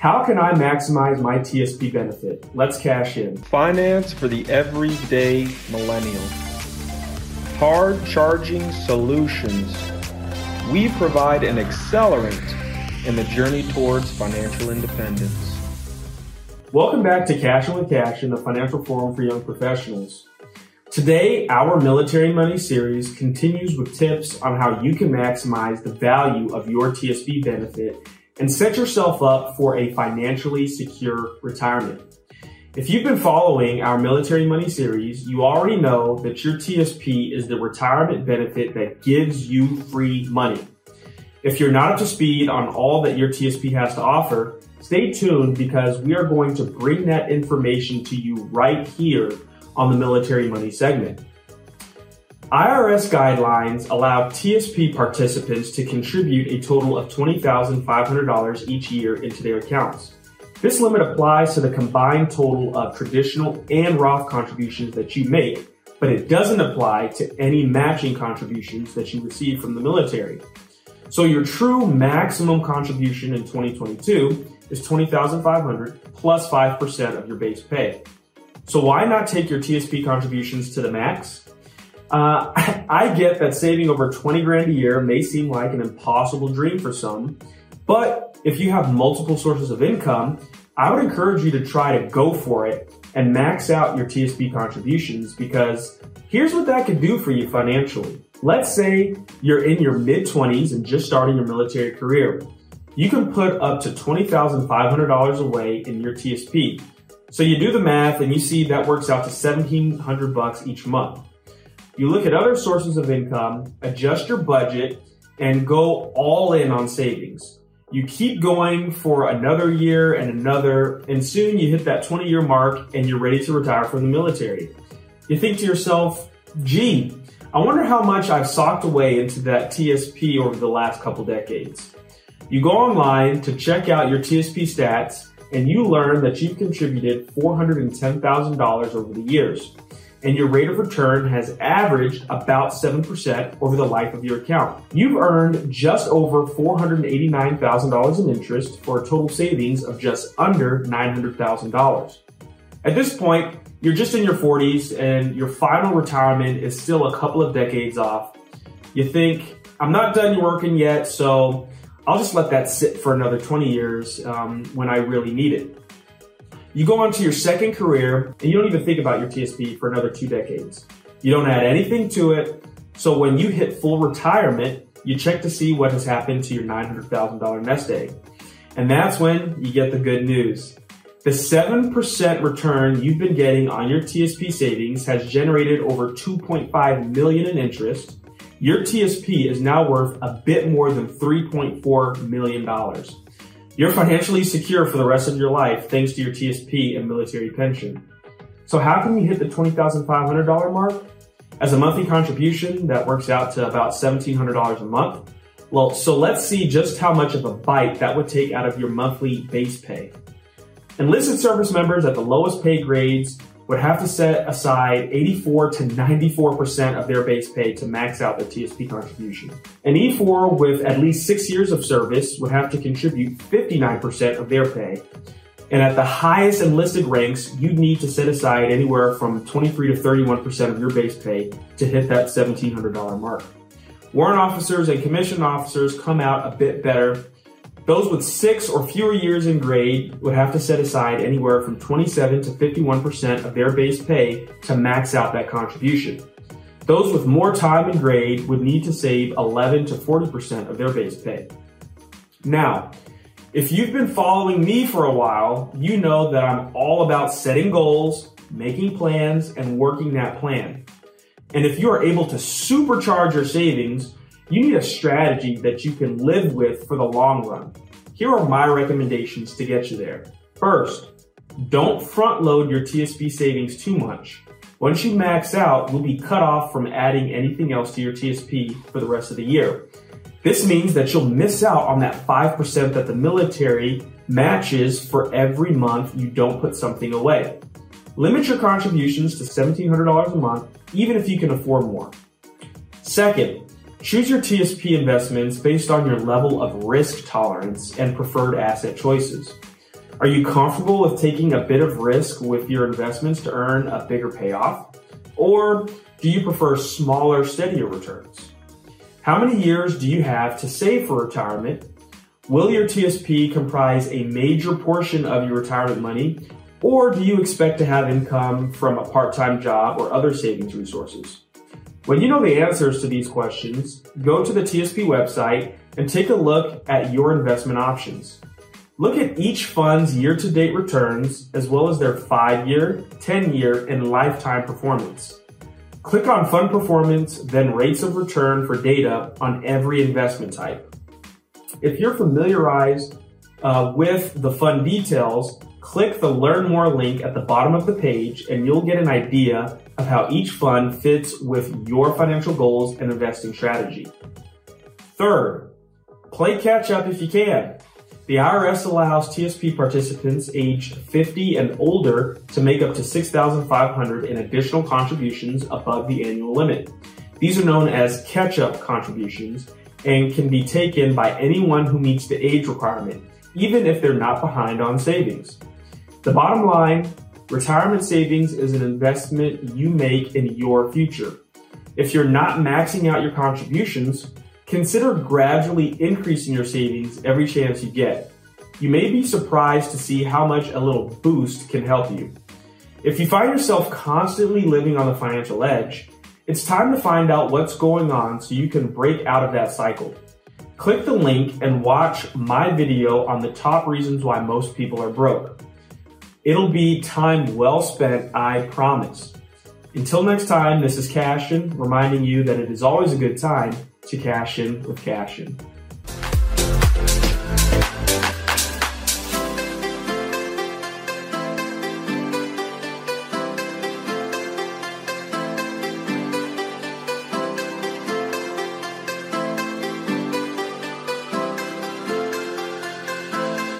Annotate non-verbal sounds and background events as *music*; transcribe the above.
How can I maximize my TSP benefit? Let's cash in. Finance for the everyday millennial. Hard charging solutions. We provide an accelerant in the journey towards financial independence. Welcome back to Cash with Cassian the Financial Forum for Young Professionals. Today, our Military Money series continues with tips on how you can maximize the value of your TSP benefit and set yourself up for a financially secure retirement. If you've been following our Military Money series, you already know that your TSP is the retirement benefit that gives you free money. If you're not up to speed on all that your TSP has to offer, stay tuned because we are going to bring that information to you right here on the Military Money segment. IRS guidelines allow TSP participants to contribute a total of $20,500 each year into their accounts. This limit applies to the combined total of traditional and Roth contributions that you make, but it doesn't apply to any matching contributions that you receive from the military. So your true maximum contribution in 2022 is $20,500 plus 5% of your base pay. So why not take your TSP contributions to the max? Uh, *laughs* I get that saving over 20 grand a year may seem like an impossible dream for some, but if you have multiple sources of income, I would encourage you to try to go for it and max out your TSP contributions because here's what that could do for you financially. Let's say you're in your mid 20s and just starting your military career. You can put up to $20,500 away in your TSP. So you do the math and you see that works out to 1700 bucks each month. You look at other sources of income, adjust your budget, and go all in on savings. You keep going for another year and another, and soon you hit that 20 year mark and you're ready to retire from the military. You think to yourself, gee, I wonder how much I've socked away into that TSP over the last couple decades. You go online to check out your TSP stats and you learn that you've contributed $410,000 over the years and your rate of return has averaged about 7% over the life of your account. You've earned just over $489,000 in interest for a total savings of just under $900,000. At this point, you're just in your 40s and your final retirement is still a couple of decades off. You think, I'm not done working yet, so I'll just let that sit for another 20 years um, when I really need it. You go on to your second career and you don't even think about your TSP for another two decades. You don't add anything to it. So when you hit full retirement, you check to see what has happened to your $900,000 nest egg. And that's when you get the good news. The 7% return you've been getting on your TSP savings has generated over 2.5 million in interest. Your TSP is now worth a bit more than 3.4 million dollars. You're financially secure for the rest of your life thanks to your TSP and military pension. So how can you hit the $20,500 mark? As a monthly contribution, that works out to about $1,700 a month. Well, so let's see just how much of a bite that would take out of your monthly base pay. Enlisted service members at the lowest pay grades would have to set aside 84 to 94% of their base pay to max out their TSP contribution. An E4 with at least six years of service would have to contribute 59% of their pay. And at the highest enlisted ranks, you'd need to set aside anywhere from 23 to 31% of your base pay to hit that $1,700 mark. Warrant officers and commissioned officers come out a bit better those with six or fewer years in grade would have to set aside anywhere from 27 to 51% of their base pay to max out that contribution. Those with more time in grade would need to save 11 to 40% of their base pay. Now, if you've been following me for a while, you know that I'm all about setting goals, making plans, and working that plan. And if you are able to supercharge your savings, you need a strategy that you can live with for the long run. Here are my recommendations to get you there. First, don't front load your TSP savings too much. Once you max out, you'll be cut off from adding anything else to your TSP for the rest of the year. This means that you'll miss out on that 5% that the military matches for every month you don't put something away. Limit your contributions to $1,700 a month, even if you can afford more. Second, Choose your TSP investments based on your level of risk tolerance and preferred asset choices. Are you comfortable with taking a bit of risk with your investments to earn a bigger payoff? Or do you prefer smaller, steadier returns? How many years do you have to save for retirement? Will your TSP comprise a major portion of your retirement money? Or do you expect to have income from a part time job or other savings resources? When you know the answers to these questions, go to the TSP website and take a look at your investment options. Look at each fund's year to date returns as well as their 5 year, 10 year, and lifetime performance. Click on Fund Performance, then Rates of Return for data on every investment type. If you're familiarized uh, with the fund details, click the Learn More link at the bottom of the page and you'll get an idea of how each fund fits with your financial goals and investing strategy. Third, play catch up if you can. The IRS allows TSP participants aged 50 and older to make up to 6,500 in additional contributions above the annual limit. These are known as catch-up contributions and can be taken by anyone who meets the age requirement, even if they're not behind on savings. The bottom line, retirement savings is an investment you make in your future. If you're not maxing out your contributions, Consider gradually increasing your savings every chance you get. You may be surprised to see how much a little boost can help you. If you find yourself constantly living on the financial edge, it's time to find out what's going on so you can break out of that cycle. Click the link and watch my video on the top reasons why most people are broke. It'll be time well spent, I promise. Until next time, this is Cassian reminding you that it is always a good time to cash in with Cassian.